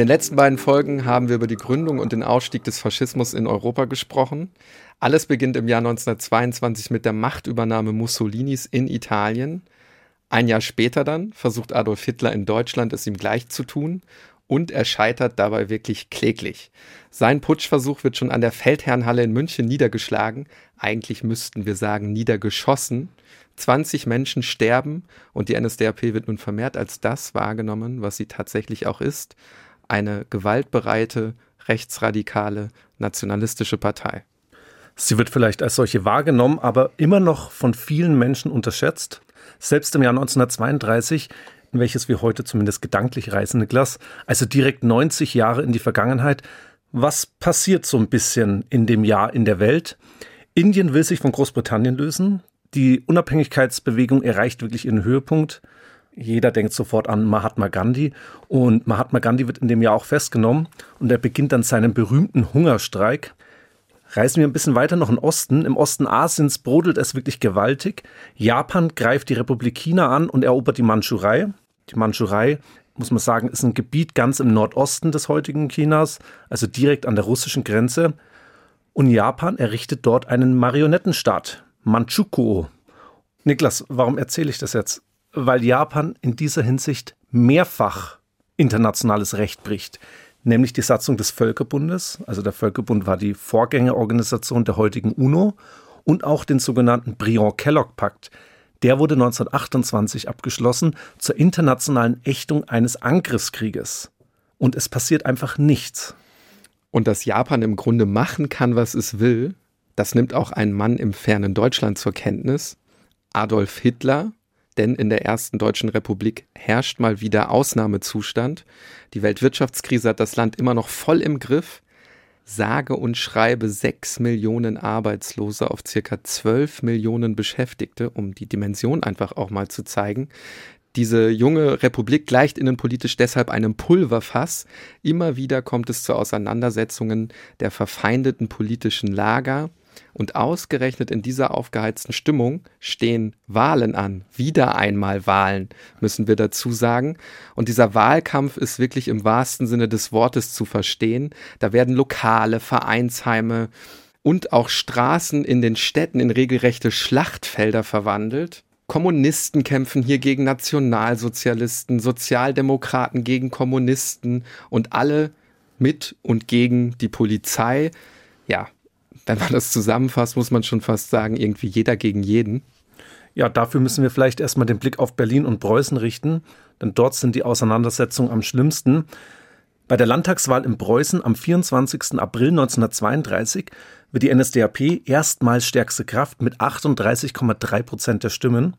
den letzten beiden Folgen haben wir über die Gründung und den Ausstieg des Faschismus in Europa gesprochen. Alles beginnt im Jahr 1922 mit der Machtübernahme Mussolinis in Italien. Ein Jahr später dann versucht Adolf Hitler in Deutschland es ihm gleich zu tun und er scheitert dabei wirklich kläglich. Sein Putschversuch wird schon an der Feldherrnhalle in München niedergeschlagen. Eigentlich müssten wir sagen niedergeschossen. 20 Menschen sterben und die NSDAP wird nun vermehrt als das wahrgenommen, was sie tatsächlich auch ist. Eine gewaltbereite, rechtsradikale, nationalistische Partei. Sie wird vielleicht als solche wahrgenommen, aber immer noch von vielen Menschen unterschätzt. Selbst im Jahr 1932 in welches wir heute zumindest gedanklich reisen, Niklas. Also direkt 90 Jahre in die Vergangenheit. Was passiert so ein bisschen in dem Jahr in der Welt? Indien will sich von Großbritannien lösen. Die Unabhängigkeitsbewegung erreicht wirklich ihren Höhepunkt. Jeder denkt sofort an Mahatma Gandhi und Mahatma Gandhi wird in dem Jahr auch festgenommen und er beginnt dann seinen berühmten Hungerstreik. Reisen wir ein bisschen weiter noch in Osten. Im Osten Asiens brodelt es wirklich gewaltig. Japan greift die Republik China an und erobert die Mandschurei. Die Mandschurei, muss man sagen, ist ein Gebiet ganz im Nordosten des heutigen Chinas, also direkt an der russischen Grenze. Und Japan errichtet dort einen Marionettenstaat, Manchukuo. Niklas, warum erzähle ich das jetzt? Weil Japan in dieser Hinsicht mehrfach internationales Recht bricht nämlich die Satzung des Völkerbundes. Also der Völkerbund war die Vorgängerorganisation der heutigen UNO und auch den sogenannten Briand-Kellogg-Pakt. Der wurde 1928 abgeschlossen zur internationalen Ächtung eines Angriffskrieges. Und es passiert einfach nichts. Und dass Japan im Grunde machen kann, was es will, das nimmt auch ein Mann im fernen Deutschland zur Kenntnis. Adolf Hitler, denn in der ersten deutschen Republik herrscht mal wieder Ausnahmezustand. Die Weltwirtschaftskrise hat das Land immer noch voll im Griff. Sage und schreibe sechs Millionen Arbeitslose auf circa zwölf Millionen Beschäftigte, um die Dimension einfach auch mal zu zeigen. Diese junge Republik gleicht innenpolitisch deshalb einem Pulverfass. Immer wieder kommt es zu Auseinandersetzungen der verfeindeten politischen Lager. Und ausgerechnet in dieser aufgeheizten Stimmung stehen Wahlen an. Wieder einmal Wahlen, müssen wir dazu sagen. Und dieser Wahlkampf ist wirklich im wahrsten Sinne des Wortes zu verstehen. Da werden Lokale, Vereinsheime und auch Straßen in den Städten in regelrechte Schlachtfelder verwandelt. Kommunisten kämpfen hier gegen Nationalsozialisten, Sozialdemokraten gegen Kommunisten und alle mit und gegen die Polizei. Ja, wenn man das zusammenfasst, muss man schon fast sagen, irgendwie jeder gegen jeden. Ja, dafür müssen wir vielleicht erstmal den Blick auf Berlin und Preußen richten, denn dort sind die Auseinandersetzungen am schlimmsten. Bei der Landtagswahl in Preußen am 24. April 1932 wird die NSDAP erstmals stärkste Kraft mit 38,3 Prozent der Stimmen.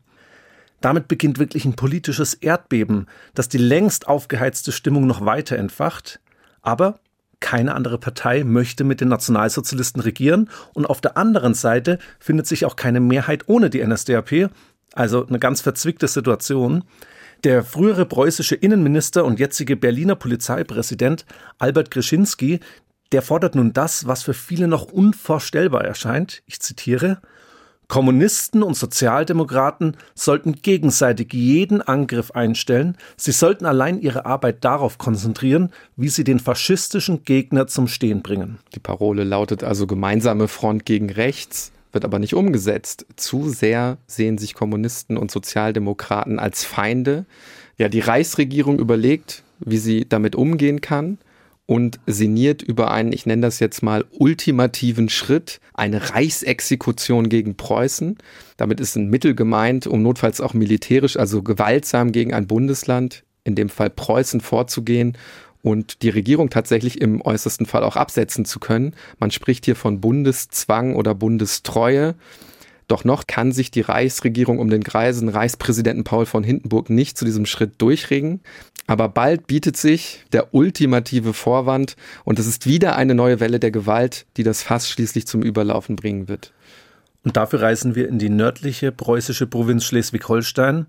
Damit beginnt wirklich ein politisches Erdbeben, das die längst aufgeheizte Stimmung noch weiter entfacht. Aber keine andere Partei möchte mit den Nationalsozialisten regieren und auf der anderen Seite findet sich auch keine Mehrheit ohne die NSDAP, also eine ganz verzwickte Situation. Der frühere preußische Innenminister und jetzige Berliner Polizeipräsident Albert Grzyński, der fordert nun das, was für viele noch unvorstellbar erscheint. Ich zitiere: Kommunisten und Sozialdemokraten sollten gegenseitig jeden Angriff einstellen, sie sollten allein ihre Arbeit darauf konzentrieren, wie sie den faschistischen Gegner zum Stehen bringen. Die Parole lautet also gemeinsame Front gegen rechts, wird aber nicht umgesetzt. Zu sehr sehen sich Kommunisten und Sozialdemokraten als Feinde. Ja, die Reichsregierung überlegt, wie sie damit umgehen kann und sinniert über einen, ich nenne das jetzt mal, ultimativen Schritt, eine Reichsexekution gegen Preußen. Damit ist ein Mittel gemeint, um notfalls auch militärisch, also gewaltsam gegen ein Bundesland, in dem Fall Preußen, vorzugehen und die Regierung tatsächlich im äußersten Fall auch absetzen zu können. Man spricht hier von Bundeszwang oder Bundestreue. Doch noch kann sich die Reichsregierung um den greisen Reichspräsidenten Paul von Hindenburg nicht zu diesem Schritt durchringen. Aber bald bietet sich der ultimative Vorwand und es ist wieder eine neue Welle der Gewalt, die das Fass schließlich zum Überlaufen bringen wird. Und dafür reisen wir in die nördliche preußische Provinz Schleswig-Holstein.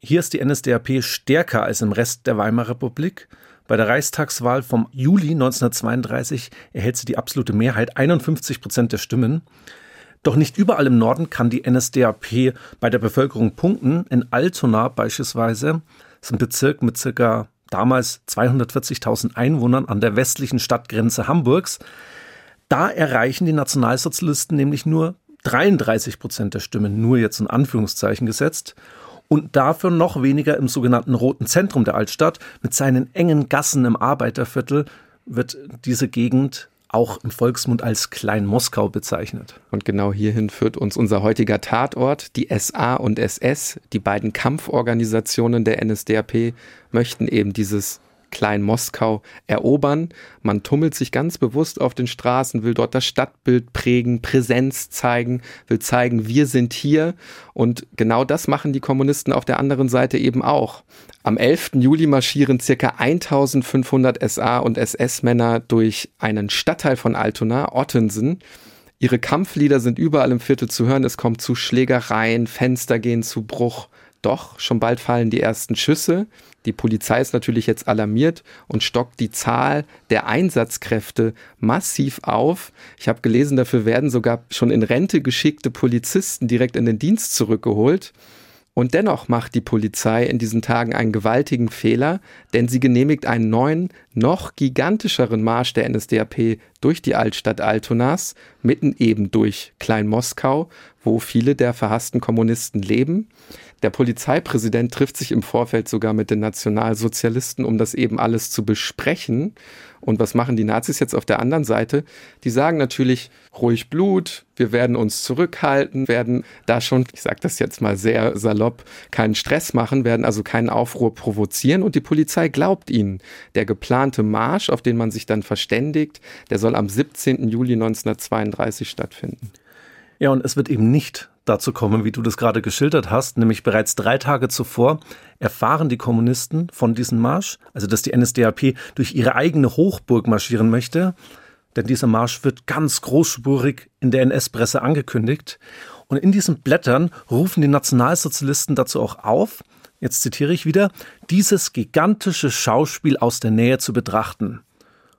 Hier ist die NSDAP stärker als im Rest der Weimarer Republik. Bei der Reichstagswahl vom Juli 1932 erhält sie die absolute Mehrheit, 51 Prozent der Stimmen. Doch nicht überall im Norden kann die NSDAP bei der Bevölkerung punkten. In Altona beispielsweise, ist ein Bezirk mit circa damals 240.000 Einwohnern an der westlichen Stadtgrenze Hamburgs. Da erreichen die Nationalsozialisten nämlich nur 33 Prozent der Stimmen, nur jetzt in Anführungszeichen gesetzt. Und dafür noch weniger im sogenannten Roten Zentrum der Altstadt. Mit seinen engen Gassen im Arbeiterviertel wird diese Gegend auch im Volksmund als Klein Moskau bezeichnet. Und genau hierhin führt uns unser heutiger Tatort. Die SA und SS, die beiden Kampforganisationen der NSDAP, möchten eben dieses Klein Moskau erobern. Man tummelt sich ganz bewusst auf den Straßen, will dort das Stadtbild prägen, Präsenz zeigen, will zeigen, wir sind hier. Und genau das machen die Kommunisten auf der anderen Seite eben auch. Am 11. Juli marschieren circa 1500 SA und SS-Männer durch einen Stadtteil von Altona, Ottensen. Ihre Kampflieder sind überall im Viertel zu hören. Es kommt zu Schlägereien, Fenster gehen zu Bruch. Doch, schon bald fallen die ersten Schüsse. Die Polizei ist natürlich jetzt alarmiert und stockt die Zahl der Einsatzkräfte massiv auf. Ich habe gelesen, dafür werden sogar schon in Rente geschickte Polizisten direkt in den Dienst zurückgeholt. Und dennoch macht die Polizei in diesen Tagen einen gewaltigen Fehler, denn sie genehmigt einen neuen, noch gigantischeren Marsch der NSDAP durch die Altstadt Altonas, mitten eben durch Klein Moskau, wo viele der verhassten Kommunisten leben. Der Polizeipräsident trifft sich im Vorfeld sogar mit den Nationalsozialisten, um das eben alles zu besprechen. Und was machen die Nazis jetzt auf der anderen Seite? Die sagen natürlich ruhig Blut, wir werden uns zurückhalten, werden da schon, ich sage das jetzt mal sehr salopp, keinen Stress machen, werden also keinen Aufruhr provozieren und die Polizei glaubt ihnen. Der geplante Marsch, auf den man sich dann verständigt, der soll am 17. Juli 1932 stattfinden. Ja, und es wird eben nicht dazu kommen, wie du das gerade geschildert hast, nämlich bereits drei Tage zuvor erfahren die Kommunisten von diesem Marsch, also dass die NSDAP durch ihre eigene Hochburg marschieren möchte, denn dieser Marsch wird ganz großspurig in der NS-Presse angekündigt. Und in diesen Blättern rufen die Nationalsozialisten dazu auch auf, jetzt zitiere ich wieder, dieses gigantische Schauspiel aus der Nähe zu betrachten.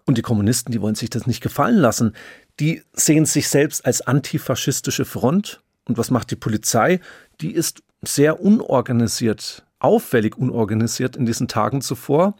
Und die Kommunisten, die wollen sich das nicht gefallen lassen. Die sehen sich selbst als antifaschistische Front und was macht die Polizei? Die ist sehr unorganisiert, auffällig unorganisiert in diesen Tagen zuvor.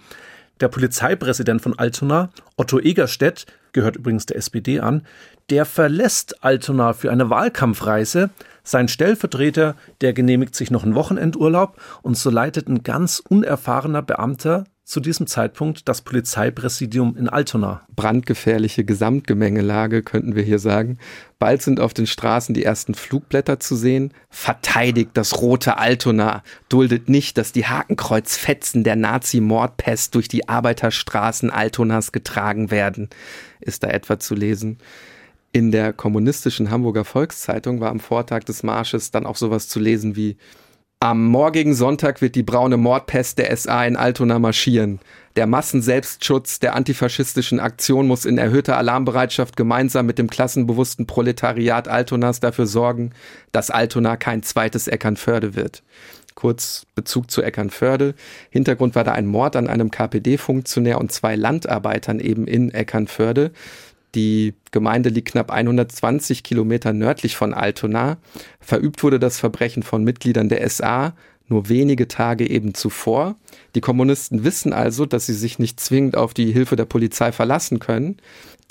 Der Polizeipräsident von Altona, Otto Egerstedt, gehört übrigens der SPD an, der verlässt Altona für eine Wahlkampfreise. Sein Stellvertreter, der genehmigt sich noch einen Wochenendurlaub und so leitet ein ganz unerfahrener Beamter zu diesem Zeitpunkt das Polizeipräsidium in Altona. Brandgefährliche Gesamtgemengelage, könnten wir hier sagen. Bald sind auf den Straßen die ersten Flugblätter zu sehen. Verteidigt das rote Altona, duldet nicht, dass die Hakenkreuzfetzen der Nazi-Mordpest durch die Arbeiterstraßen Altonas getragen werden, ist da etwa zu lesen. In der kommunistischen Hamburger Volkszeitung war am Vortag des Marsches dann auch sowas zu lesen wie am morgigen Sonntag wird die braune Mordpest der SA in Altona marschieren. Der Massenselbstschutz der antifaschistischen Aktion muss in erhöhter Alarmbereitschaft gemeinsam mit dem klassenbewussten Proletariat Altonas dafür sorgen, dass Altona kein zweites Eckernförde wird. Kurz Bezug zu Eckernförde. Hintergrund war da ein Mord an einem KPD-Funktionär und zwei Landarbeitern eben in Eckernförde. Die Gemeinde liegt knapp 120 Kilometer nördlich von Altona. Verübt wurde das Verbrechen von Mitgliedern der SA nur wenige Tage eben zuvor. Die Kommunisten wissen also, dass sie sich nicht zwingend auf die Hilfe der Polizei verlassen können.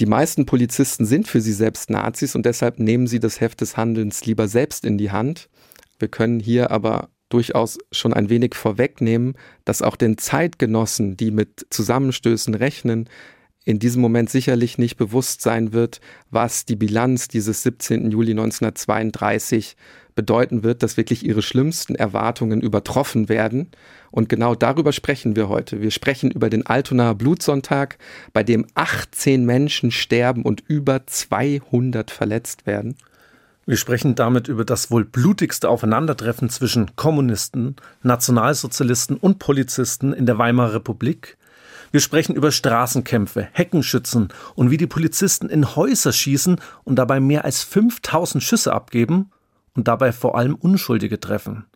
Die meisten Polizisten sind für sie selbst Nazis und deshalb nehmen sie das Heft des Handelns lieber selbst in die Hand. Wir können hier aber durchaus schon ein wenig vorwegnehmen, dass auch den Zeitgenossen, die mit Zusammenstößen rechnen, in diesem Moment sicherlich nicht bewusst sein wird, was die Bilanz dieses 17. Juli 1932 bedeuten wird, dass wirklich ihre schlimmsten Erwartungen übertroffen werden. Und genau darüber sprechen wir heute. Wir sprechen über den Altonaer Blutsonntag, bei dem 18 Menschen sterben und über 200 verletzt werden. Wir sprechen damit über das wohl blutigste Aufeinandertreffen zwischen Kommunisten, Nationalsozialisten und Polizisten in der Weimarer Republik. Wir sprechen über Straßenkämpfe, Heckenschützen und wie die Polizisten in Häuser schießen und dabei mehr als 5000 Schüsse abgeben und dabei vor allem Unschuldige treffen.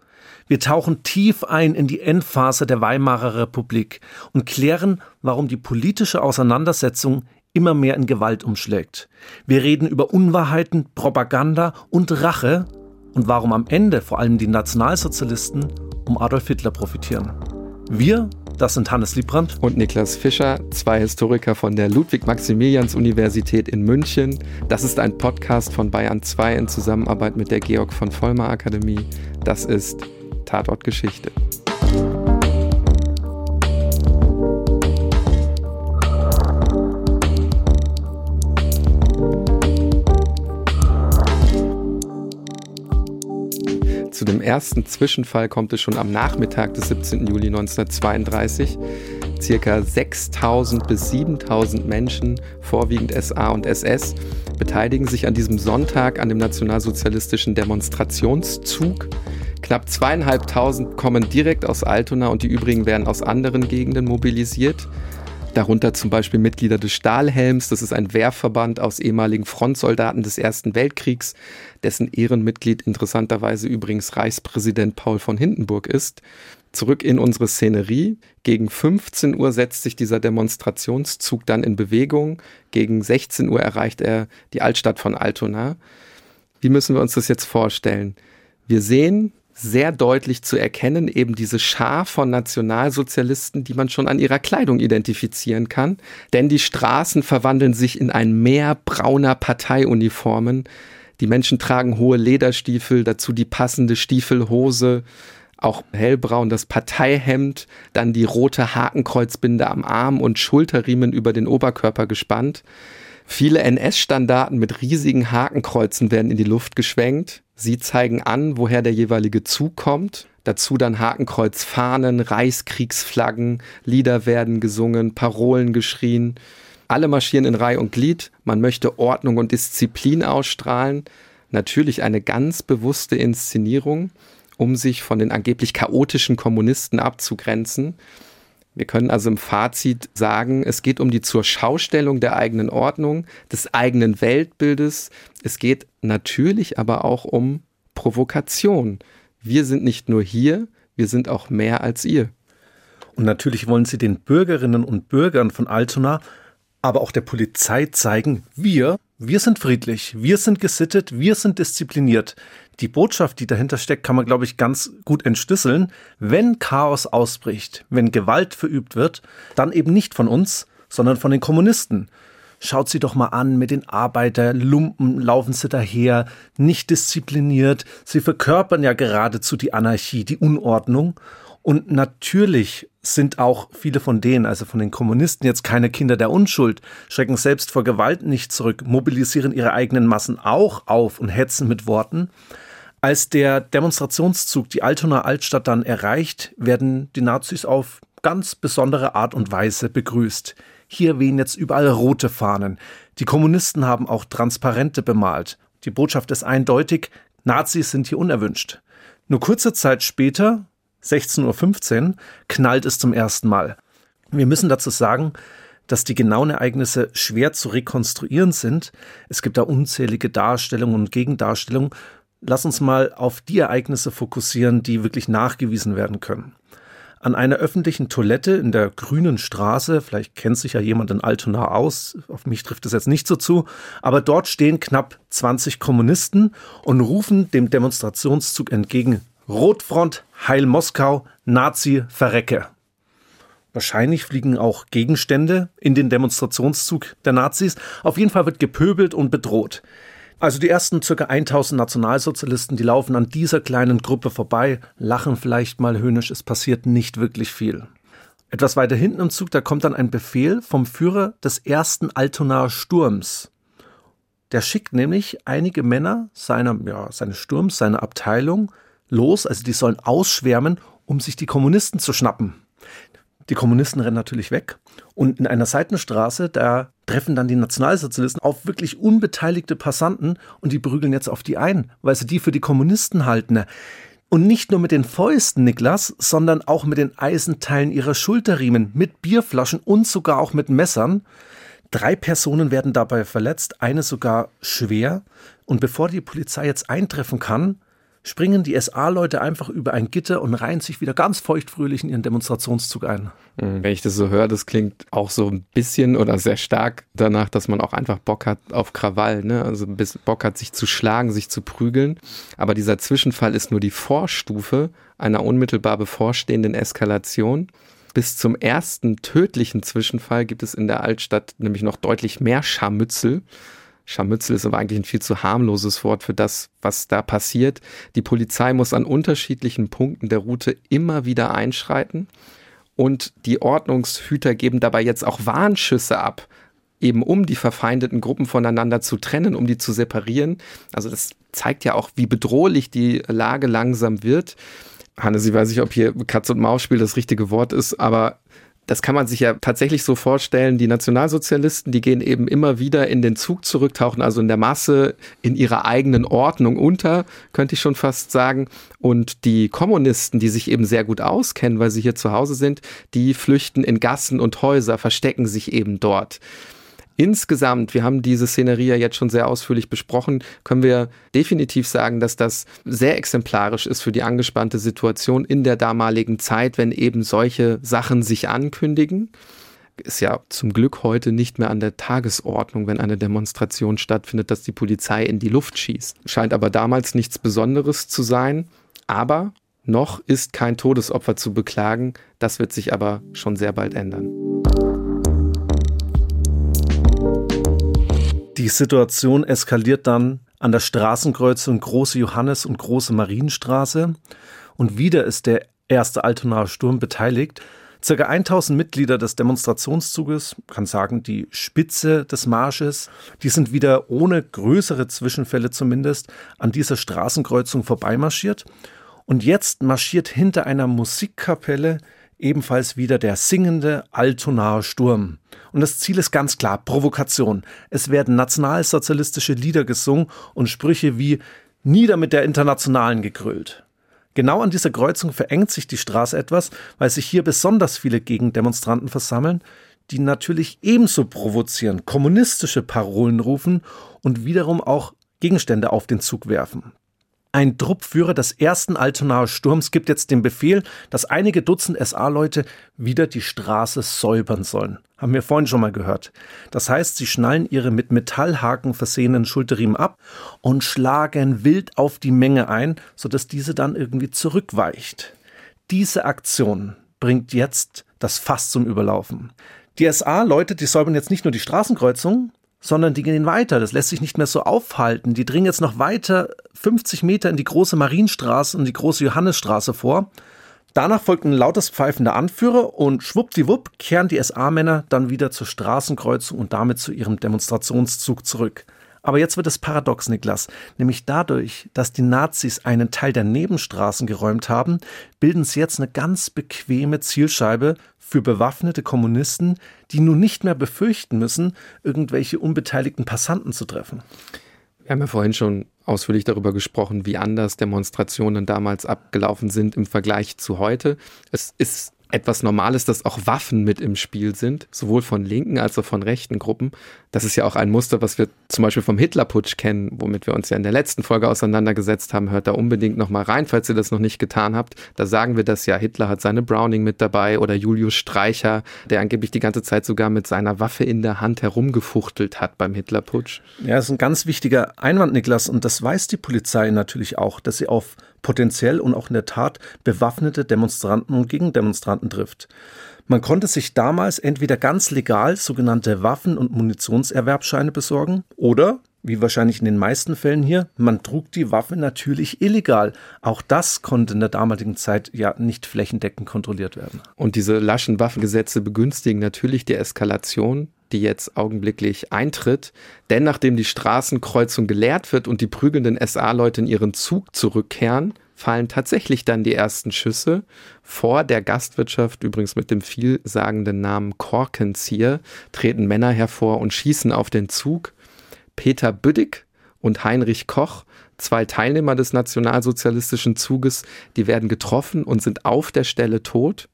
Wir tauchen tief ein in die Endphase der Weimarer Republik und klären, warum die politische Auseinandersetzung immer mehr in Gewalt umschlägt. Wir reden über Unwahrheiten, Propaganda und Rache und warum am Ende vor allem die Nationalsozialisten um Adolf Hitler profitieren. Wir Das sind Hannes Liebrandt und Niklas Fischer, zwei Historiker von der Ludwig-Maximilians-Universität in München. Das ist ein Podcast von Bayern 2 in Zusammenarbeit mit der Georg von Vollmer Akademie. Das ist Tatort Geschichte. Zu dem ersten Zwischenfall kommt es schon am Nachmittag des 17. Juli 1932. Circa 6000 bis 7000 Menschen, vorwiegend SA und SS, beteiligen sich an diesem Sonntag an dem nationalsozialistischen Demonstrationszug. Knapp zweieinhalbtausend kommen direkt aus Altona und die übrigen werden aus anderen Gegenden mobilisiert darunter zum Beispiel Mitglieder des Stahlhelms, das ist ein Wehrverband aus ehemaligen Frontsoldaten des Ersten Weltkriegs, dessen Ehrenmitglied interessanterweise übrigens Reichspräsident Paul von Hindenburg ist. Zurück in unsere Szenerie. Gegen 15 Uhr setzt sich dieser Demonstrationszug dann in Bewegung. Gegen 16 Uhr erreicht er die Altstadt von Altona. Wie müssen wir uns das jetzt vorstellen? Wir sehen sehr deutlich zu erkennen, eben diese Schar von Nationalsozialisten, die man schon an ihrer Kleidung identifizieren kann. Denn die Straßen verwandeln sich in ein Meer brauner Parteiuniformen. Die Menschen tragen hohe Lederstiefel, dazu die passende Stiefelhose, auch hellbraun das Parteihemd, dann die rote Hakenkreuzbinde am Arm und Schulterriemen über den Oberkörper gespannt. Viele NS-Standarten mit riesigen Hakenkreuzen werden in die Luft geschwenkt. Sie zeigen an, woher der jeweilige Zug kommt. Dazu dann Hakenkreuzfahnen, Reichskriegsflaggen, Lieder werden gesungen, Parolen geschrien. Alle marschieren in Reih und Glied. Man möchte Ordnung und Disziplin ausstrahlen. Natürlich eine ganz bewusste Inszenierung, um sich von den angeblich chaotischen Kommunisten abzugrenzen. Wir können also im Fazit sagen, es geht um die Zurschaustellung der eigenen Ordnung, des eigenen Weltbildes. Es geht natürlich aber auch um Provokation. Wir sind nicht nur hier, wir sind auch mehr als ihr. Und natürlich wollen sie den Bürgerinnen und Bürgern von Altona, aber auch der Polizei zeigen, wir, wir sind friedlich, wir sind gesittet, wir sind diszipliniert die Botschaft, die dahinter steckt, kann man, glaube ich, ganz gut entschlüsseln. Wenn Chaos ausbricht, wenn Gewalt verübt wird, dann eben nicht von uns, sondern von den Kommunisten. Schaut sie doch mal an, mit den Arbeiterlumpen laufen sie daher, nicht diszipliniert. Sie verkörpern ja geradezu die Anarchie, die Unordnung. Und natürlich sind auch viele von denen, also von den Kommunisten, jetzt keine Kinder der Unschuld, schrecken selbst vor Gewalt nicht zurück, mobilisieren ihre eigenen Massen auch auf und hetzen mit Worten. Als der Demonstrationszug die Altonaer Altstadt dann erreicht, werden die Nazis auf ganz besondere Art und Weise begrüßt. Hier wehen jetzt überall rote Fahnen. Die Kommunisten haben auch Transparente bemalt. Die Botschaft ist eindeutig, Nazis sind hier unerwünscht. Nur kurze Zeit später, 16.15 Uhr, knallt es zum ersten Mal. Wir müssen dazu sagen, dass die genauen Ereignisse schwer zu rekonstruieren sind. Es gibt da unzählige Darstellungen und Gegendarstellungen Lass uns mal auf die Ereignisse fokussieren, die wirklich nachgewiesen werden können. An einer öffentlichen Toilette in der Grünen Straße, vielleicht kennt sich ja jemand in Altona aus, auf mich trifft es jetzt nicht so zu, aber dort stehen knapp 20 Kommunisten und rufen dem Demonstrationszug entgegen, Rotfront, Heil Moskau, Nazi, verrecke. Wahrscheinlich fliegen auch Gegenstände in den Demonstrationszug der Nazis. Auf jeden Fall wird gepöbelt und bedroht. Also die ersten ca. 1000 Nationalsozialisten, die laufen an dieser kleinen Gruppe vorbei, lachen vielleicht mal höhnisch, es passiert nicht wirklich viel. Etwas weiter hinten im Zug, da kommt dann ein Befehl vom Führer des ersten Altonaer Sturms. Der schickt nämlich einige Männer seiner, ja, seines Sturms, seiner Abteilung los, also die sollen ausschwärmen, um sich die Kommunisten zu schnappen. Die Kommunisten rennen natürlich weg. Und in einer Seitenstraße, da treffen dann die Nationalsozialisten auf wirklich unbeteiligte Passanten und die prügeln jetzt auf die ein, weil sie die für die Kommunisten halten. Und nicht nur mit den Fäusten, Niklas, sondern auch mit den Eisenteilen ihrer Schulterriemen, mit Bierflaschen und sogar auch mit Messern. Drei Personen werden dabei verletzt, eine sogar schwer. Und bevor die Polizei jetzt eintreffen kann, springen die SA-Leute einfach über ein Gitter und reihen sich wieder ganz feuchtfröhlich in ihren Demonstrationszug ein. Hm, wenn ich das so höre, das klingt auch so ein bisschen oder sehr stark danach, dass man auch einfach Bock hat auf Krawall, ne? also Bock hat, sich zu schlagen, sich zu prügeln. Aber dieser Zwischenfall ist nur die Vorstufe einer unmittelbar bevorstehenden Eskalation. Bis zum ersten tödlichen Zwischenfall gibt es in der Altstadt nämlich noch deutlich mehr Scharmützel. Scharmützel ist aber eigentlich ein viel zu harmloses Wort für das, was da passiert. Die Polizei muss an unterschiedlichen Punkten der Route immer wieder einschreiten und die Ordnungshüter geben dabei jetzt auch Warnschüsse ab, eben um die verfeindeten Gruppen voneinander zu trennen, um die zu separieren. Also das zeigt ja auch, wie bedrohlich die Lage langsam wird. Hannes, ich weiß nicht, ob hier Katz und Maus Spiel das richtige Wort ist, aber das kann man sich ja tatsächlich so vorstellen, die Nationalsozialisten, die gehen eben immer wieder in den Zug zurück, tauchen also in der Masse in ihrer eigenen Ordnung unter, könnte ich schon fast sagen. Und die Kommunisten, die sich eben sehr gut auskennen, weil sie hier zu Hause sind, die flüchten in Gassen und Häuser, verstecken sich eben dort. Insgesamt, wir haben diese Szenerie ja jetzt schon sehr ausführlich besprochen, können wir definitiv sagen, dass das sehr exemplarisch ist für die angespannte Situation in der damaligen Zeit, wenn eben solche Sachen sich ankündigen ist ja zum Glück heute nicht mehr an der Tagesordnung, wenn eine Demonstration stattfindet, dass die Polizei in die Luft schießt. Scheint aber damals nichts Besonderes zu sein. Aber noch ist kein Todesopfer zu beklagen. Das wird sich aber schon sehr bald ändern. Die Situation eskaliert dann an der Straßenkreuzung Große Johannes und Große Marienstraße. Und wieder ist der erste Altonaer Sturm beteiligt. Circa 1000 Mitglieder des Demonstrationszuges, kann sagen die Spitze des Marsches, die sind wieder ohne größere Zwischenfälle zumindest an dieser Straßenkreuzung vorbeimarschiert. Und jetzt marschiert hinter einer Musikkapelle ebenfalls wieder der singende Altonaer Sturm. Und das Ziel ist ganz klar, Provokation. Es werden nationalsozialistische Lieder gesungen und Sprüche wie Nieder mit der Internationalen gegrölt. Genau an dieser Kreuzung verengt sich die Straße etwas, weil sich hier besonders viele Gegendemonstranten versammeln, die natürlich ebenso provozieren, kommunistische Parolen rufen und wiederum auch Gegenstände auf den Zug werfen. Ein Truppführer des ersten Altonaer Sturms gibt jetzt den Befehl, dass einige Dutzend SA-Leute wieder die Straße säubern sollen. Haben wir vorhin schon mal gehört. Das heißt, sie schnallen ihre mit Metallhaken versehenen Schulterriemen ab und schlagen wild auf die Menge ein, sodass diese dann irgendwie zurückweicht. Diese Aktion bringt jetzt das Fass zum Überlaufen. Die SA-Leute, die säubern jetzt nicht nur die Straßenkreuzung, sondern die gehen weiter. Das lässt sich nicht mehr so aufhalten. Die dringen jetzt noch weiter 50 Meter in die große Marienstraße und die große Johannesstraße vor. Danach folgt ein lautes Pfeifen der Anführer und schwuppdiwupp kehren die SA-Männer dann wieder zur Straßenkreuzung und damit zu ihrem Demonstrationszug zurück. Aber jetzt wird es paradox, Niklas. Nämlich dadurch, dass die Nazis einen Teil der Nebenstraßen geräumt haben, bilden sie jetzt eine ganz bequeme Zielscheibe für bewaffnete Kommunisten, die nun nicht mehr befürchten müssen, irgendwelche unbeteiligten Passanten zu treffen. Wir haben ja vorhin schon ausführlich darüber gesprochen, wie anders Demonstrationen damals abgelaufen sind im Vergleich zu heute. Es ist etwas Normales, dass auch Waffen mit im Spiel sind, sowohl von linken als auch von rechten Gruppen. Das ist ja auch ein Muster, was wir zum Beispiel vom Hitlerputsch kennen, womit wir uns ja in der letzten Folge auseinandergesetzt haben. Hört da unbedingt nochmal rein, falls ihr das noch nicht getan habt. Da sagen wir das ja, Hitler hat seine Browning mit dabei oder Julius Streicher, der angeblich die ganze Zeit sogar mit seiner Waffe in der Hand herumgefuchtelt hat beim Hitlerputsch. Ja, das ist ein ganz wichtiger Einwand, Niklas, und das weiß die Polizei natürlich auch, dass sie auf potenziell und auch in der Tat bewaffnete Demonstranten und Gegendemonstranten trifft. Man konnte sich damals entweder ganz legal sogenannte Waffen- und Munitionserwerbscheine besorgen oder, wie wahrscheinlich in den meisten Fällen hier, man trug die Waffe natürlich illegal. Auch das konnte in der damaligen Zeit ja nicht flächendeckend kontrolliert werden. Und diese laschen Waffengesetze begünstigen natürlich die Eskalation die jetzt augenblicklich eintritt. Denn nachdem die Straßenkreuzung geleert wird und die prügelnden SA-Leute in ihren Zug zurückkehren, fallen tatsächlich dann die ersten Schüsse vor der Gastwirtschaft, übrigens mit dem vielsagenden Namen Korkenzieher, treten Männer hervor und schießen auf den Zug. Peter Büdig und Heinrich Koch, zwei Teilnehmer des nationalsozialistischen Zuges, die werden getroffen und sind auf der Stelle tot.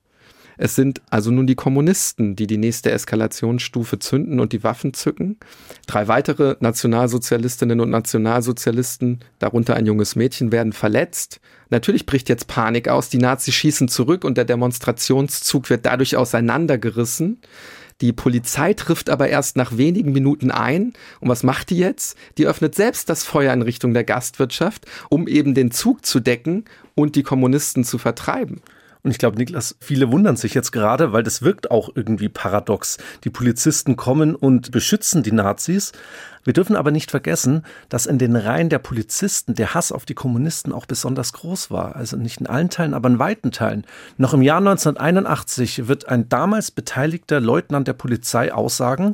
Es sind also nun die Kommunisten, die die nächste Eskalationsstufe zünden und die Waffen zücken. Drei weitere Nationalsozialistinnen und Nationalsozialisten, darunter ein junges Mädchen, werden verletzt. Natürlich bricht jetzt Panik aus, die Nazis schießen zurück und der Demonstrationszug wird dadurch auseinandergerissen. Die Polizei trifft aber erst nach wenigen Minuten ein. Und was macht die jetzt? Die öffnet selbst das Feuer in Richtung der Gastwirtschaft, um eben den Zug zu decken und die Kommunisten zu vertreiben. Und ich glaube, Niklas, viele wundern sich jetzt gerade, weil das wirkt auch irgendwie paradox. Die Polizisten kommen und beschützen die Nazis. Wir dürfen aber nicht vergessen, dass in den Reihen der Polizisten der Hass auf die Kommunisten auch besonders groß war. Also nicht in allen Teilen, aber in weiten Teilen. Noch im Jahr 1981 wird ein damals beteiligter Leutnant der Polizei aussagen,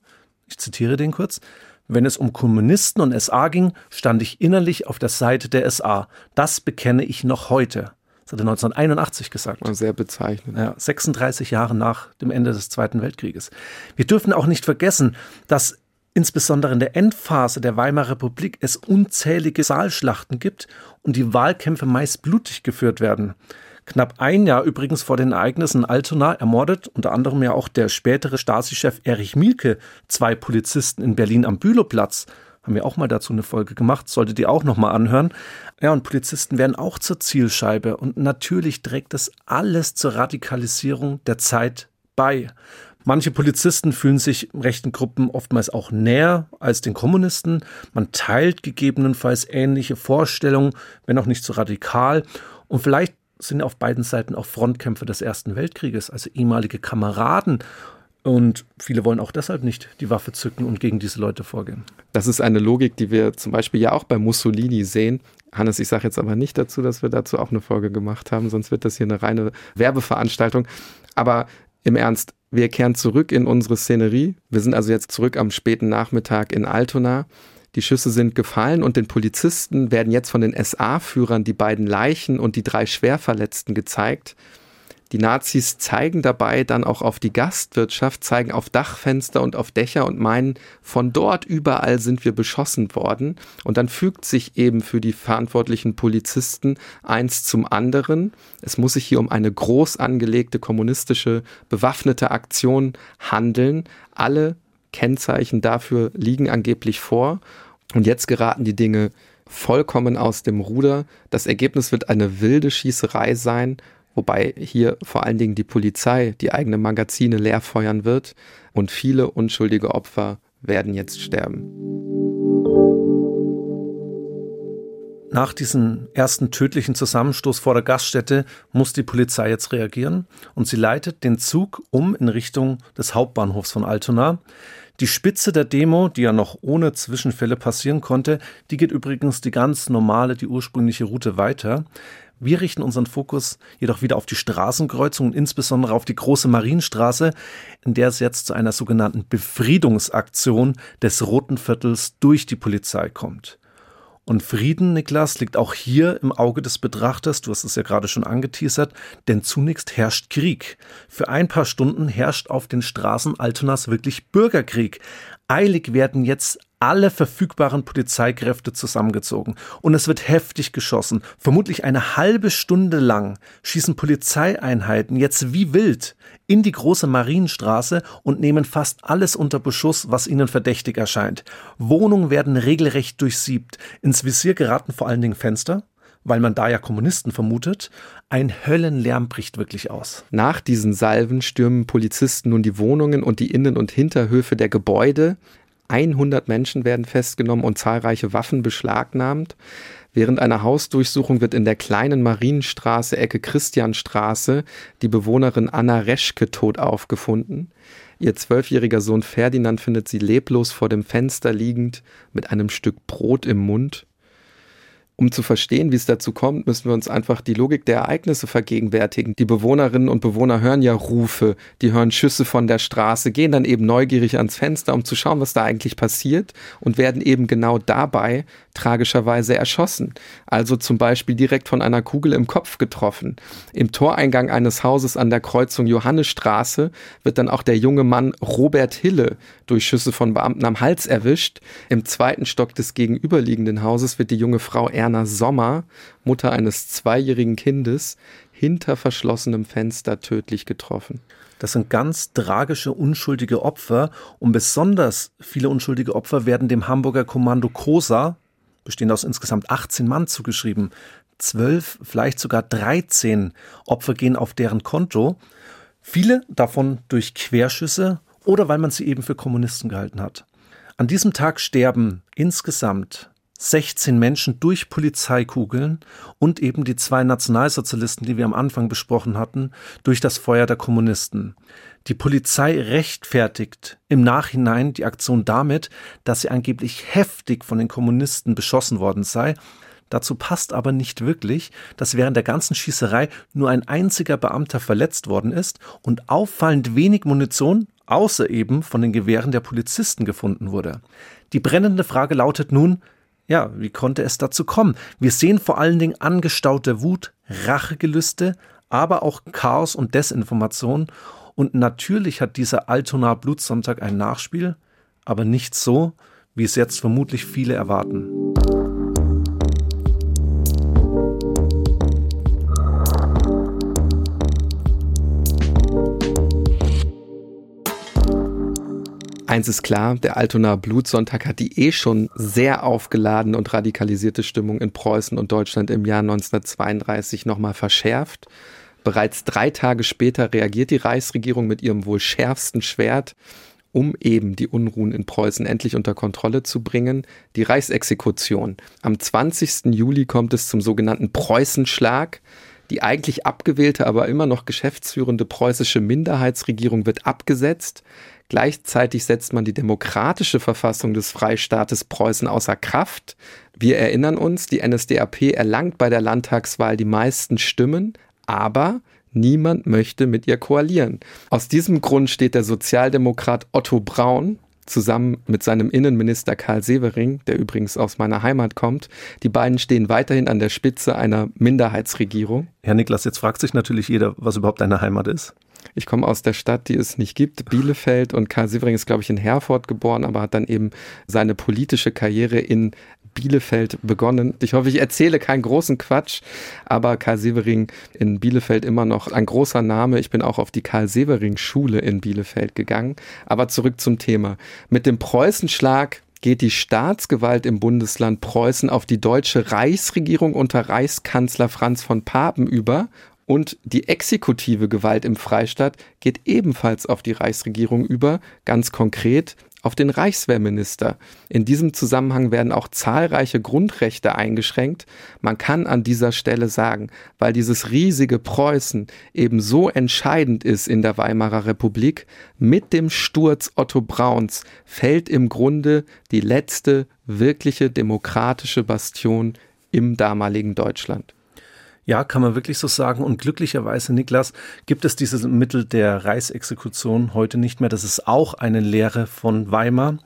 ich zitiere den kurz, wenn es um Kommunisten und SA ging, stand ich innerlich auf der Seite der SA. Das bekenne ich noch heute. Das hat er 1981 gesagt. Sehr bezeichnend. Ja, 36 Jahre nach dem Ende des Zweiten Weltkrieges. Wir dürfen auch nicht vergessen, dass insbesondere in der Endphase der Weimarer Republik es unzählige Saalschlachten gibt und die Wahlkämpfe meist blutig geführt werden. Knapp ein Jahr übrigens vor den Ereignissen Altona ermordet unter anderem ja auch der spätere Stasi-Chef Erich Mielke zwei Polizisten in Berlin am Bülowplatz. Haben wir auch mal dazu eine Folge gemacht, solltet ihr auch nochmal anhören. Ja, und Polizisten werden auch zur Zielscheibe und natürlich trägt das alles zur Radikalisierung der Zeit bei. Manche Polizisten fühlen sich rechten Gruppen oftmals auch näher als den Kommunisten. Man teilt gegebenenfalls ähnliche Vorstellungen, wenn auch nicht so radikal. Und vielleicht sind auf beiden Seiten auch Frontkämpfer des Ersten Weltkrieges, also ehemalige Kameraden. Und viele wollen auch deshalb nicht die Waffe zücken und gegen diese Leute vorgehen. Das ist eine Logik, die wir zum Beispiel ja auch bei Mussolini sehen. Hannes, ich sage jetzt aber nicht dazu, dass wir dazu auch eine Folge gemacht haben, sonst wird das hier eine reine Werbeveranstaltung. Aber im Ernst, wir kehren zurück in unsere Szenerie. Wir sind also jetzt zurück am späten Nachmittag in Altona. Die Schüsse sind gefallen und den Polizisten werden jetzt von den SA-Führern die beiden Leichen und die drei Schwerverletzten gezeigt. Die Nazis zeigen dabei dann auch auf die Gastwirtschaft, zeigen auf Dachfenster und auf Dächer und meinen, von dort überall sind wir beschossen worden. Und dann fügt sich eben für die verantwortlichen Polizisten eins zum anderen. Es muss sich hier um eine groß angelegte kommunistische bewaffnete Aktion handeln. Alle Kennzeichen dafür liegen angeblich vor. Und jetzt geraten die Dinge vollkommen aus dem Ruder. Das Ergebnis wird eine wilde Schießerei sein, wobei hier vor allen Dingen die Polizei die eigene Magazine leer feuern wird und viele unschuldige Opfer werden jetzt sterben. Nach diesem ersten tödlichen Zusammenstoß vor der Gaststätte muss die Polizei jetzt reagieren und sie leitet den Zug um in Richtung des Hauptbahnhofs von Altona. Die Spitze der Demo, die ja noch ohne Zwischenfälle passieren konnte, die geht übrigens die ganz normale, die ursprüngliche Route weiter. Wir richten unseren Fokus jedoch wieder auf die Straßenkreuzung und insbesondere auf die große Marienstraße, in der es jetzt zu einer sogenannten Befriedungsaktion des Roten Viertels durch die Polizei kommt. Und Frieden, Niklas, liegt auch hier im Auge des Betrachters, du hast es ja gerade schon angeteasert, denn zunächst herrscht Krieg. Für ein paar Stunden herrscht auf den Straßen Altonas wirklich Bürgerkrieg. Eilig werden jetzt alle verfügbaren Polizeikräfte zusammengezogen und es wird heftig geschossen. Vermutlich eine halbe Stunde lang schießen Polizeieinheiten jetzt wie wild in die große Marienstraße und nehmen fast alles unter Beschuss, was ihnen verdächtig erscheint. Wohnungen werden regelrecht durchsiebt. Ins Visier geraten vor allen Dingen Fenster, weil man da ja Kommunisten vermutet. Ein Höllenlärm bricht wirklich aus. Nach diesen Salven stürmen Polizisten nun die Wohnungen und die Innen- und Hinterhöfe der Gebäude. 100 Menschen werden festgenommen und zahlreiche Waffen beschlagnahmt. Während einer Hausdurchsuchung wird in der kleinen Marienstraße, Ecke Christianstraße, die Bewohnerin Anna Reschke tot aufgefunden. Ihr zwölfjähriger Sohn Ferdinand findet sie leblos vor dem Fenster liegend, mit einem Stück Brot im Mund. Um zu verstehen, wie es dazu kommt, müssen wir uns einfach die Logik der Ereignisse vergegenwärtigen. Die Bewohnerinnen und Bewohner hören ja Rufe, die hören Schüsse von der Straße, gehen dann eben neugierig ans Fenster, um zu schauen, was da eigentlich passiert und werden eben genau dabei tragischerweise erschossen. Also zum Beispiel direkt von einer Kugel im Kopf getroffen. Im Toreingang eines Hauses an der Kreuzung Johannesstraße wird dann auch der junge Mann Robert Hille durch Schüsse von Beamten am Hals erwischt. Im zweiten Stock des gegenüberliegenden Hauses wird die junge Frau Ernst Erna Sommer, Mutter eines zweijährigen Kindes, hinter verschlossenem Fenster tödlich getroffen. Das sind ganz tragische, unschuldige Opfer und besonders viele unschuldige Opfer werden dem Hamburger Kommando Cosa, bestehend aus insgesamt 18 Mann, zugeschrieben. Zwölf, vielleicht sogar 13 Opfer gehen auf deren Konto. Viele davon durch Querschüsse oder weil man sie eben für Kommunisten gehalten hat. An diesem Tag sterben insgesamt 16 Menschen durch Polizeikugeln und eben die zwei Nationalsozialisten, die wir am Anfang besprochen hatten, durch das Feuer der Kommunisten. Die Polizei rechtfertigt im Nachhinein die Aktion damit, dass sie angeblich heftig von den Kommunisten beschossen worden sei. Dazu passt aber nicht wirklich, dass während der ganzen Schießerei nur ein einziger Beamter verletzt worden ist und auffallend wenig Munition, außer eben von den Gewehren der Polizisten gefunden wurde. Die brennende Frage lautet nun, ja, wie konnte es dazu kommen? Wir sehen vor allen Dingen angestaute Wut, Rachegelüste, aber auch Chaos und Desinformation. Und natürlich hat dieser Altona Blutsonntag ein Nachspiel, aber nicht so, wie es jetzt vermutlich viele erwarten. Eins ist klar, der Altonaer Blutsonntag hat die eh schon sehr aufgeladene und radikalisierte Stimmung in Preußen und Deutschland im Jahr 1932 nochmal verschärft. Bereits drei Tage später reagiert die Reichsregierung mit ihrem wohl schärfsten Schwert, um eben die Unruhen in Preußen endlich unter Kontrolle zu bringen, die Reichsexekution. Am 20. Juli kommt es zum sogenannten Preußenschlag. Die eigentlich abgewählte, aber immer noch geschäftsführende preußische Minderheitsregierung wird abgesetzt. Gleichzeitig setzt man die demokratische Verfassung des Freistaates Preußen außer Kraft. Wir erinnern uns, die NSDAP erlangt bei der Landtagswahl die meisten Stimmen, aber niemand möchte mit ihr koalieren. Aus diesem Grund steht der Sozialdemokrat Otto Braun zusammen mit seinem Innenminister Karl Severing, der übrigens aus meiner Heimat kommt. Die beiden stehen weiterhin an der Spitze einer Minderheitsregierung. Herr Niklas, jetzt fragt sich natürlich jeder, was überhaupt eine Heimat ist. Ich komme aus der Stadt, die es nicht gibt, Bielefeld. Und Karl Sievering ist, glaube ich, in Herford geboren, aber hat dann eben seine politische Karriere in Bielefeld begonnen. Ich hoffe, ich erzähle keinen großen Quatsch, aber Karl Severing in Bielefeld immer noch ein großer Name. Ich bin auch auf die Karl Severing Schule in Bielefeld gegangen. Aber zurück zum Thema. Mit dem Preußenschlag geht die Staatsgewalt im Bundesland Preußen auf die deutsche Reichsregierung unter Reichskanzler Franz von Papen über und die exekutive Gewalt im Freistaat geht ebenfalls auf die Reichsregierung über, ganz konkret auf den Reichswehrminister. In diesem Zusammenhang werden auch zahlreiche Grundrechte eingeschränkt. Man kann an dieser Stelle sagen, weil dieses riesige Preußen eben so entscheidend ist in der Weimarer Republik, mit dem Sturz Otto Brauns fällt im Grunde die letzte wirkliche demokratische Bastion im damaligen Deutschland. Ja, kann man wirklich so sagen. Und glücklicherweise, Niklas, gibt es dieses Mittel der Reichsexekution heute nicht mehr. Das ist auch eine Lehre von Weimar.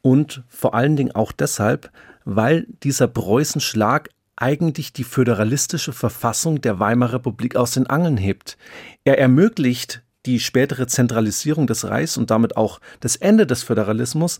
Und vor allen Dingen auch deshalb, weil dieser Preußenschlag eigentlich die föderalistische Verfassung der Weimarer Republik aus den Angeln hebt. Er ermöglicht die spätere Zentralisierung des Reichs und damit auch das Ende des Föderalismus,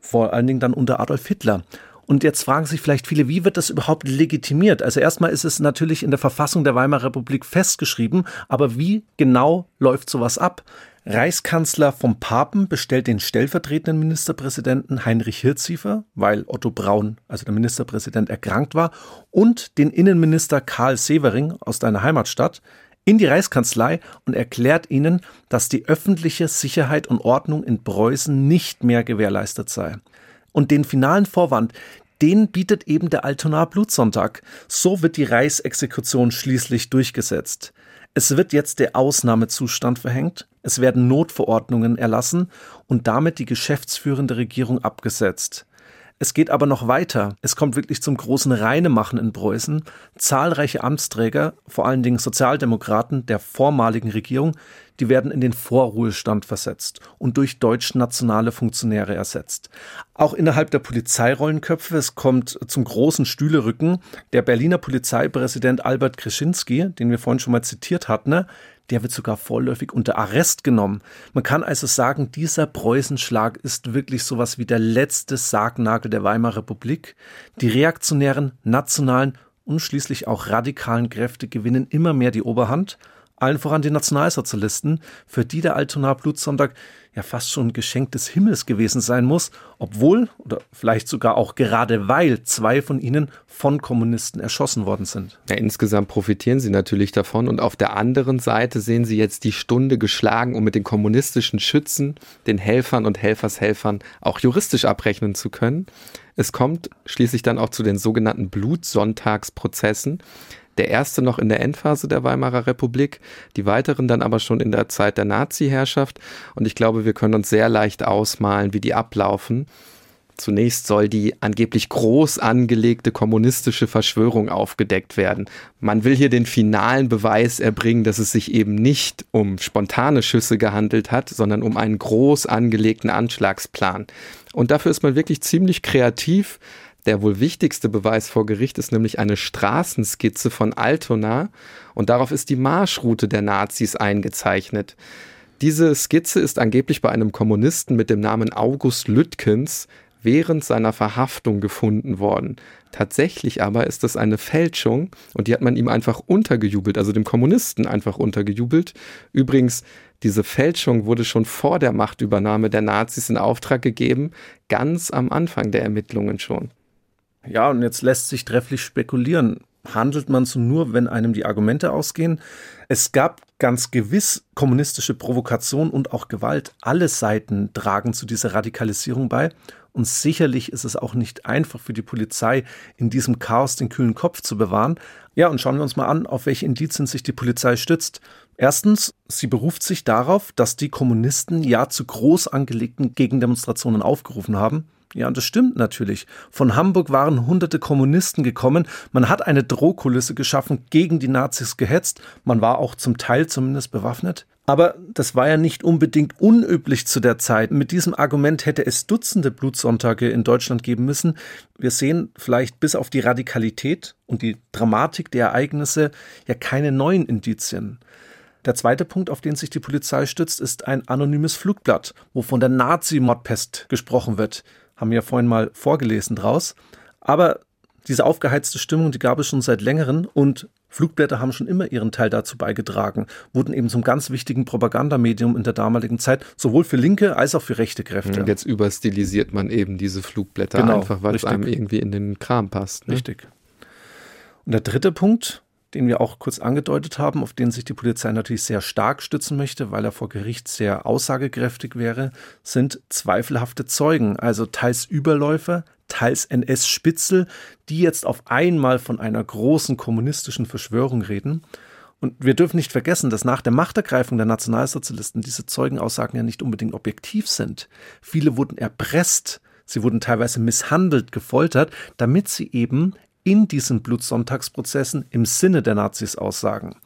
vor allen Dingen dann unter Adolf Hitler. Und jetzt fragen sich vielleicht viele, wie wird das überhaupt legitimiert? Also erstmal ist es natürlich in der Verfassung der Weimarer Republik festgeschrieben, aber wie genau läuft sowas ab? Reichskanzler vom Papen bestellt den stellvertretenden Ministerpräsidenten Heinrich Hirziefer, weil Otto Braun, also der Ministerpräsident, erkrankt war, und den Innenminister Karl Severing aus deiner Heimatstadt in die Reichskanzlei und erklärt ihnen, dass die öffentliche Sicherheit und Ordnung in Preußen nicht mehr gewährleistet sei. Und den finalen Vorwand, den bietet eben der Altonaer Blutsonntag. So wird die Reichsexekution schließlich durchgesetzt. Es wird jetzt der Ausnahmezustand verhängt, es werden Notverordnungen erlassen und damit die geschäftsführende Regierung abgesetzt. Es geht aber noch weiter. Es kommt wirklich zum großen Reinemachen in Preußen. Zahlreiche Amtsträger, vor allen Dingen Sozialdemokraten der vormaligen Regierung, die werden in den Vorruhestand versetzt und durch deutsch-nationale Funktionäre ersetzt. Auch innerhalb der Polizeirollenköpfe, es kommt zum großen Stühlerücken. Der Berliner Polizeipräsident Albert Kreschinski, den wir vorhin schon mal zitiert hatten, der wird sogar vorläufig unter Arrest genommen. Man kann also sagen, dieser Preußenschlag ist wirklich sowas wie der letzte Sargnagel der Weimarer Republik. Die reaktionären, nationalen und schließlich auch radikalen Kräfte gewinnen immer mehr die Oberhand allen voran die Nationalsozialisten, für die der Altonaer Blutsonntag ja fast schon ein Geschenk des Himmels gewesen sein muss, obwohl oder vielleicht sogar auch gerade weil zwei von ihnen von Kommunisten erschossen worden sind. Ja, insgesamt profitieren sie natürlich davon und auf der anderen Seite sehen sie jetzt die Stunde geschlagen, um mit den kommunistischen Schützen, den Helfern und Helfershelfern auch juristisch abrechnen zu können. Es kommt schließlich dann auch zu den sogenannten Blutsonntagsprozessen. Der erste noch in der Endphase der Weimarer Republik, die weiteren dann aber schon in der Zeit der Nazi-Herrschaft. Und ich glaube, wir können uns sehr leicht ausmalen, wie die ablaufen. Zunächst soll die angeblich groß angelegte kommunistische Verschwörung aufgedeckt werden. Man will hier den finalen Beweis erbringen, dass es sich eben nicht um spontane Schüsse gehandelt hat, sondern um einen groß angelegten Anschlagsplan. Und dafür ist man wirklich ziemlich kreativ. Der wohl wichtigste Beweis vor Gericht ist nämlich eine Straßenskizze von Altona und darauf ist die Marschroute der Nazis eingezeichnet. Diese Skizze ist angeblich bei einem Kommunisten mit dem Namen August Lütkens während seiner Verhaftung gefunden worden. Tatsächlich aber ist das eine Fälschung und die hat man ihm einfach untergejubelt, also dem Kommunisten einfach untergejubelt. Übrigens, diese Fälschung wurde schon vor der Machtübernahme der Nazis in Auftrag gegeben, ganz am Anfang der Ermittlungen schon. Ja, und jetzt lässt sich trefflich spekulieren. Handelt man so nur, wenn einem die Argumente ausgehen? Es gab ganz gewiss kommunistische Provokation und auch Gewalt. Alle Seiten tragen zu dieser Radikalisierung bei. Und sicherlich ist es auch nicht einfach für die Polizei, in diesem Chaos den kühlen Kopf zu bewahren. Ja, und schauen wir uns mal an, auf welche Indizien sich die Polizei stützt. Erstens, sie beruft sich darauf, dass die Kommunisten ja zu groß angelegten Gegendemonstrationen aufgerufen haben. Ja, und das stimmt natürlich. Von Hamburg waren hunderte Kommunisten gekommen. Man hat eine Drohkulisse geschaffen, gegen die Nazis gehetzt. Man war auch zum Teil zumindest bewaffnet. Aber das war ja nicht unbedingt unüblich zu der Zeit. Mit diesem Argument hätte es Dutzende Blutsonntage in Deutschland geben müssen. Wir sehen vielleicht bis auf die Radikalität und die Dramatik der Ereignisse ja keine neuen Indizien. Der zweite Punkt, auf den sich die Polizei stützt, ist ein anonymes Flugblatt, wo von der Nazi-Mordpest gesprochen wird haben wir ja vorhin mal vorgelesen draus. Aber diese aufgeheizte Stimmung, die gab es schon seit längerem und Flugblätter haben schon immer ihren Teil dazu beigetragen, wurden eben zum ganz wichtigen Propagandamedium in der damaligen Zeit, sowohl für linke als auch für rechte Kräfte. Und jetzt überstilisiert man eben diese Flugblätter genau, einfach, weil es einem irgendwie in den Kram passt. Ne? Richtig. Und der dritte Punkt, den wir auch kurz angedeutet haben, auf den sich die Polizei natürlich sehr stark stützen möchte, weil er vor Gericht sehr aussagekräftig wäre, sind zweifelhafte Zeugen, also teils Überläufer, teils NS-Spitzel, die jetzt auf einmal von einer großen kommunistischen Verschwörung reden. Und wir dürfen nicht vergessen, dass nach der Machtergreifung der Nationalsozialisten diese Zeugenaussagen ja nicht unbedingt objektiv sind. Viele wurden erpresst, sie wurden teilweise misshandelt, gefoltert, damit sie eben in diesen Blutsonntagsprozessen im Sinne der Nazis aussagen.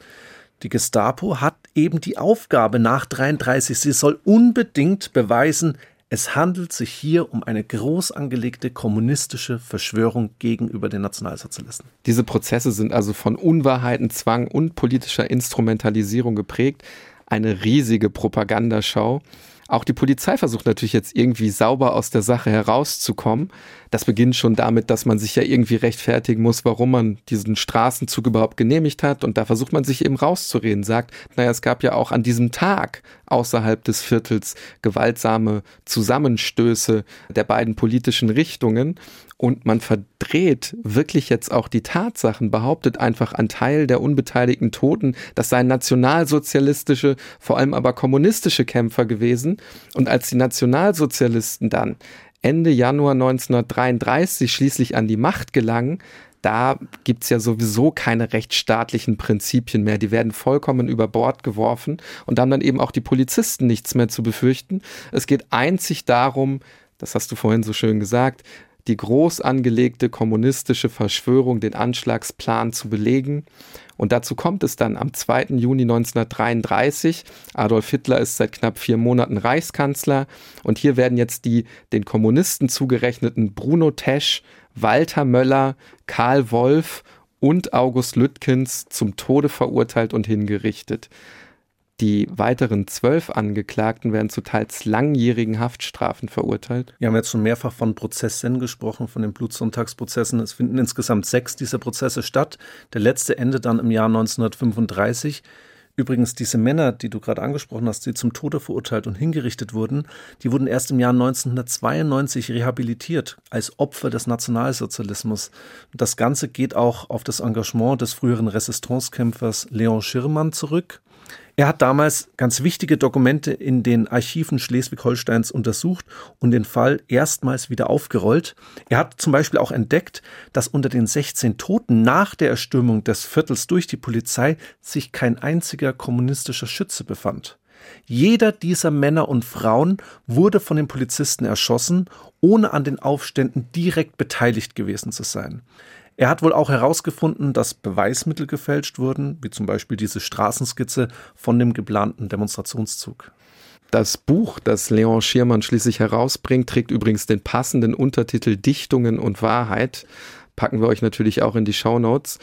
Die Gestapo hat eben die Aufgabe nach 33, sie soll unbedingt beweisen, es handelt sich hier um eine groß angelegte kommunistische Verschwörung gegenüber den Nationalsozialisten. Diese Prozesse sind also von Unwahrheiten, Zwang und politischer Instrumentalisierung geprägt. Eine riesige Propagandaschau. Auch die Polizei versucht natürlich jetzt irgendwie sauber aus der Sache herauszukommen. Das beginnt schon damit, dass man sich ja irgendwie rechtfertigen muss, warum man diesen Straßenzug überhaupt genehmigt hat. Und da versucht man sich eben rauszureden, sagt, naja, es gab ja auch an diesem Tag außerhalb des Viertels gewaltsame Zusammenstöße der beiden politischen Richtungen. Und man verdreht wirklich jetzt auch die Tatsachen, behauptet einfach ein Teil der unbeteiligten Toten, das seien nationalsozialistische, vor allem aber kommunistische Kämpfer gewesen. Und als die Nationalsozialisten dann Ende Januar 1933 schließlich an die Macht gelangen, da gibt's ja sowieso keine rechtsstaatlichen Prinzipien mehr. Die werden vollkommen über Bord geworfen und dann dann eben auch die Polizisten nichts mehr zu befürchten. Es geht einzig darum, das hast du vorhin so schön gesagt, die groß angelegte kommunistische Verschwörung, den Anschlagsplan zu belegen. Und dazu kommt es dann am 2. Juni 1933. Adolf Hitler ist seit knapp vier Monaten Reichskanzler. Und hier werden jetzt die den Kommunisten zugerechneten Bruno Tesch, Walter Möller, Karl Wolf und August Lütkens zum Tode verurteilt und hingerichtet. Die weiteren zwölf Angeklagten werden zu teils langjährigen Haftstrafen verurteilt. Wir haben jetzt schon mehrfach von Prozessen gesprochen, von den Blutsonntagsprozessen. Es finden insgesamt sechs dieser Prozesse statt. Der letzte endet dann im Jahr 1935. Übrigens, diese Männer, die du gerade angesprochen hast, die zum Tode verurteilt und hingerichtet wurden, die wurden erst im Jahr 1992 rehabilitiert als Opfer des Nationalsozialismus. Das Ganze geht auch auf das Engagement des früheren Resistancekämpfers Leon Schirmann zurück. Er hat damals ganz wichtige Dokumente in den Archiven Schleswig-Holsteins untersucht und den Fall erstmals wieder aufgerollt. Er hat zum Beispiel auch entdeckt, dass unter den 16 Toten nach der Erstürmung des Viertels durch die Polizei sich kein einziger kommunistischer Schütze befand. Jeder dieser Männer und Frauen wurde von den Polizisten erschossen, ohne an den Aufständen direkt beteiligt gewesen zu sein. Er hat wohl auch herausgefunden, dass Beweismittel gefälscht wurden, wie zum Beispiel diese Straßenskizze von dem geplanten Demonstrationszug. Das Buch, das Leon Schirmann schließlich herausbringt, trägt übrigens den passenden Untertitel Dichtungen und Wahrheit. Packen wir euch natürlich auch in die Show Notes.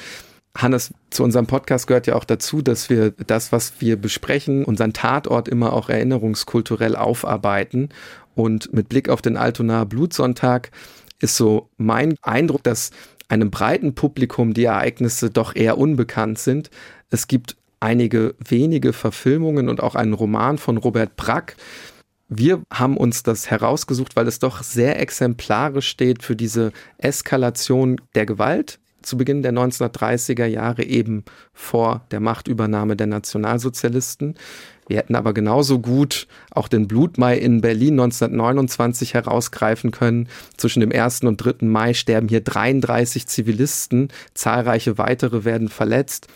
Hannes, zu unserem Podcast gehört ja auch dazu, dass wir das, was wir besprechen, unseren Tatort immer auch erinnerungskulturell aufarbeiten. Und mit Blick auf den Altonaer Blutsonntag ist so mein Eindruck, dass einem breiten Publikum die Ereignisse doch eher unbekannt sind. Es gibt einige wenige Verfilmungen und auch einen Roman von Robert Brack. Wir haben uns das herausgesucht, weil es doch sehr exemplarisch steht für diese Eskalation der Gewalt zu Beginn der 1930er Jahre eben vor der Machtübernahme der Nationalsozialisten. Wir hätten aber genauso gut auch den Blutmai in Berlin 1929 herausgreifen können. Zwischen dem 1. und 3. Mai sterben hier 33 Zivilisten, zahlreiche weitere werden verletzt.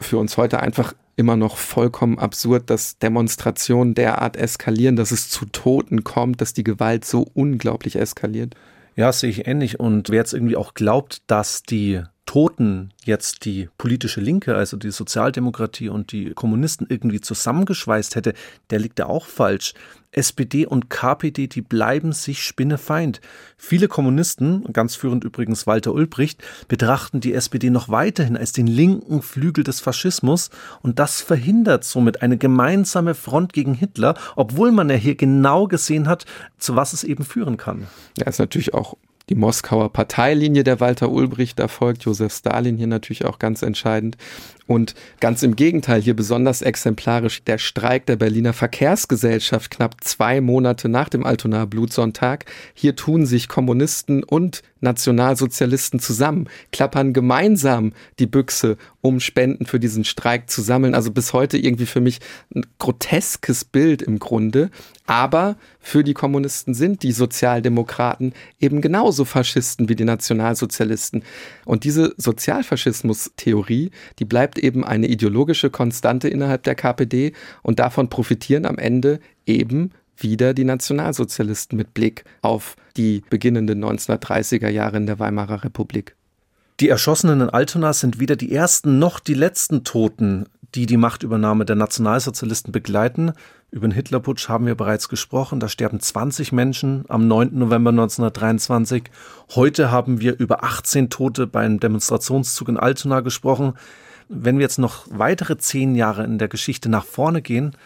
Für uns heute einfach immer noch vollkommen absurd, dass Demonstrationen derart eskalieren, dass es zu Toten kommt, dass die Gewalt so unglaublich eskaliert. Ja, sehe ich ähnlich. Und wer jetzt irgendwie auch glaubt, dass die Toten jetzt die politische Linke, also die Sozialdemokratie und die Kommunisten irgendwie zusammengeschweißt hätte, der liegt da auch falsch. SPD und KPD, die bleiben sich spinnefeind. Viele Kommunisten, ganz führend übrigens Walter Ulbricht, betrachten die SPD noch weiterhin als den linken Flügel des Faschismus und das verhindert somit eine gemeinsame Front gegen Hitler, obwohl man ja hier genau gesehen hat, zu was es eben führen kann. Ja, ist natürlich auch die Moskauer Parteilinie der Walter Ulbricht, da folgt Josef Stalin hier natürlich auch ganz entscheidend. Und ganz im Gegenteil, hier besonders exemplarisch der Streik der Berliner Verkehrsgesellschaft knapp zwei Monate nach dem Altonaer Blutsonntag. Hier tun sich Kommunisten und Nationalsozialisten zusammen, klappern gemeinsam die Büchse, um Spenden für diesen Streik zu sammeln. Also bis heute irgendwie für mich ein groteskes Bild im Grunde. Aber für die Kommunisten sind die Sozialdemokraten eben genauso Faschisten wie die Nationalsozialisten. Und diese Sozialfaschismus-Theorie, die bleibt eben eine ideologische Konstante innerhalb der KPD und davon profitieren am Ende eben wieder die Nationalsozialisten mit Blick auf die beginnenden 1930er Jahre in der Weimarer Republik. Die Erschossenen in Altona sind weder die ersten noch die letzten Toten, die die Machtübernahme der Nationalsozialisten begleiten. Über den Hitlerputsch haben wir bereits gesprochen. Da sterben 20 Menschen am 9. November 1923. Heute haben wir über 18 Tote beim Demonstrationszug in Altona gesprochen. Wenn wir jetzt noch weitere zehn Jahre in der Geschichte nach vorne gehen,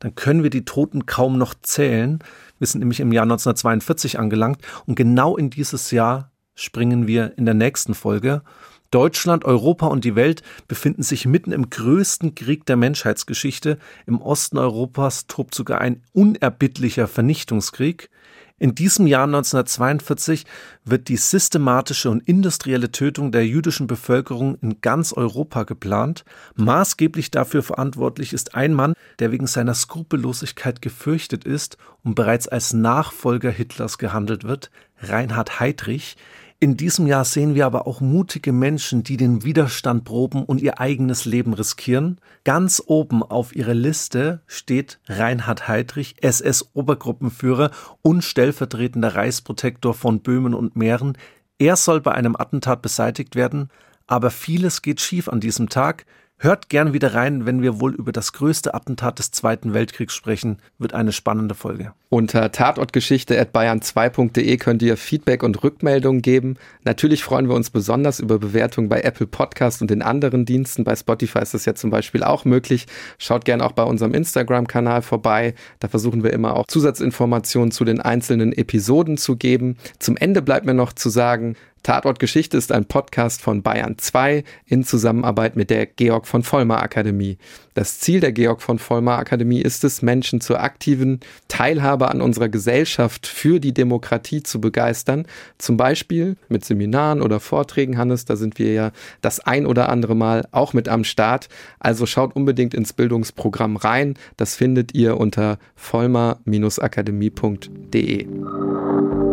dann können wir die Toten kaum noch zählen. Wir sind nämlich im Jahr 1942 angelangt und genau in dieses Jahr springen wir in der nächsten Folge. Deutschland, Europa und die Welt befinden sich mitten im größten Krieg der Menschheitsgeschichte. Im Osten Europas tobt sogar ein unerbittlicher Vernichtungskrieg. In diesem Jahr 1942 wird die systematische und industrielle Tötung der jüdischen Bevölkerung in ganz Europa geplant. Maßgeblich dafür verantwortlich ist ein Mann, der wegen seiner Skrupellosigkeit gefürchtet ist und bereits als Nachfolger Hitlers gehandelt wird, Reinhard Heydrich. In diesem Jahr sehen wir aber auch mutige Menschen, die den Widerstand proben und ihr eigenes Leben riskieren. Ganz oben auf ihrer Liste steht Reinhard Heydrich, SS-Obergruppenführer und stellvertretender Reichsprotektor von Böhmen und Mähren. Er soll bei einem Attentat beseitigt werden, aber vieles geht schief an diesem Tag. Hört gern wieder rein, wenn wir wohl über das größte Attentat des Zweiten Weltkriegs sprechen. Wird eine spannende Folge. Unter tatortgeschichte.bayern2.de könnt ihr Feedback und Rückmeldungen geben. Natürlich freuen wir uns besonders über Bewertungen bei Apple Podcast und den anderen Diensten. Bei Spotify ist das ja zum Beispiel auch möglich. Schaut gern auch bei unserem Instagram-Kanal vorbei. Da versuchen wir immer auch Zusatzinformationen zu den einzelnen Episoden zu geben. Zum Ende bleibt mir noch zu sagen, Tatort Geschichte ist ein Podcast von Bayern 2 in Zusammenarbeit mit der Georg von Vollmer Akademie. Das Ziel der Georg von Vollmer Akademie ist es, Menschen zur aktiven Teilhabe an unserer Gesellschaft für die Demokratie zu begeistern. Zum Beispiel mit Seminaren oder Vorträgen, Hannes, da sind wir ja das ein oder andere Mal auch mit am Start. Also schaut unbedingt ins Bildungsprogramm rein. Das findet ihr unter vollmer-akademie.de.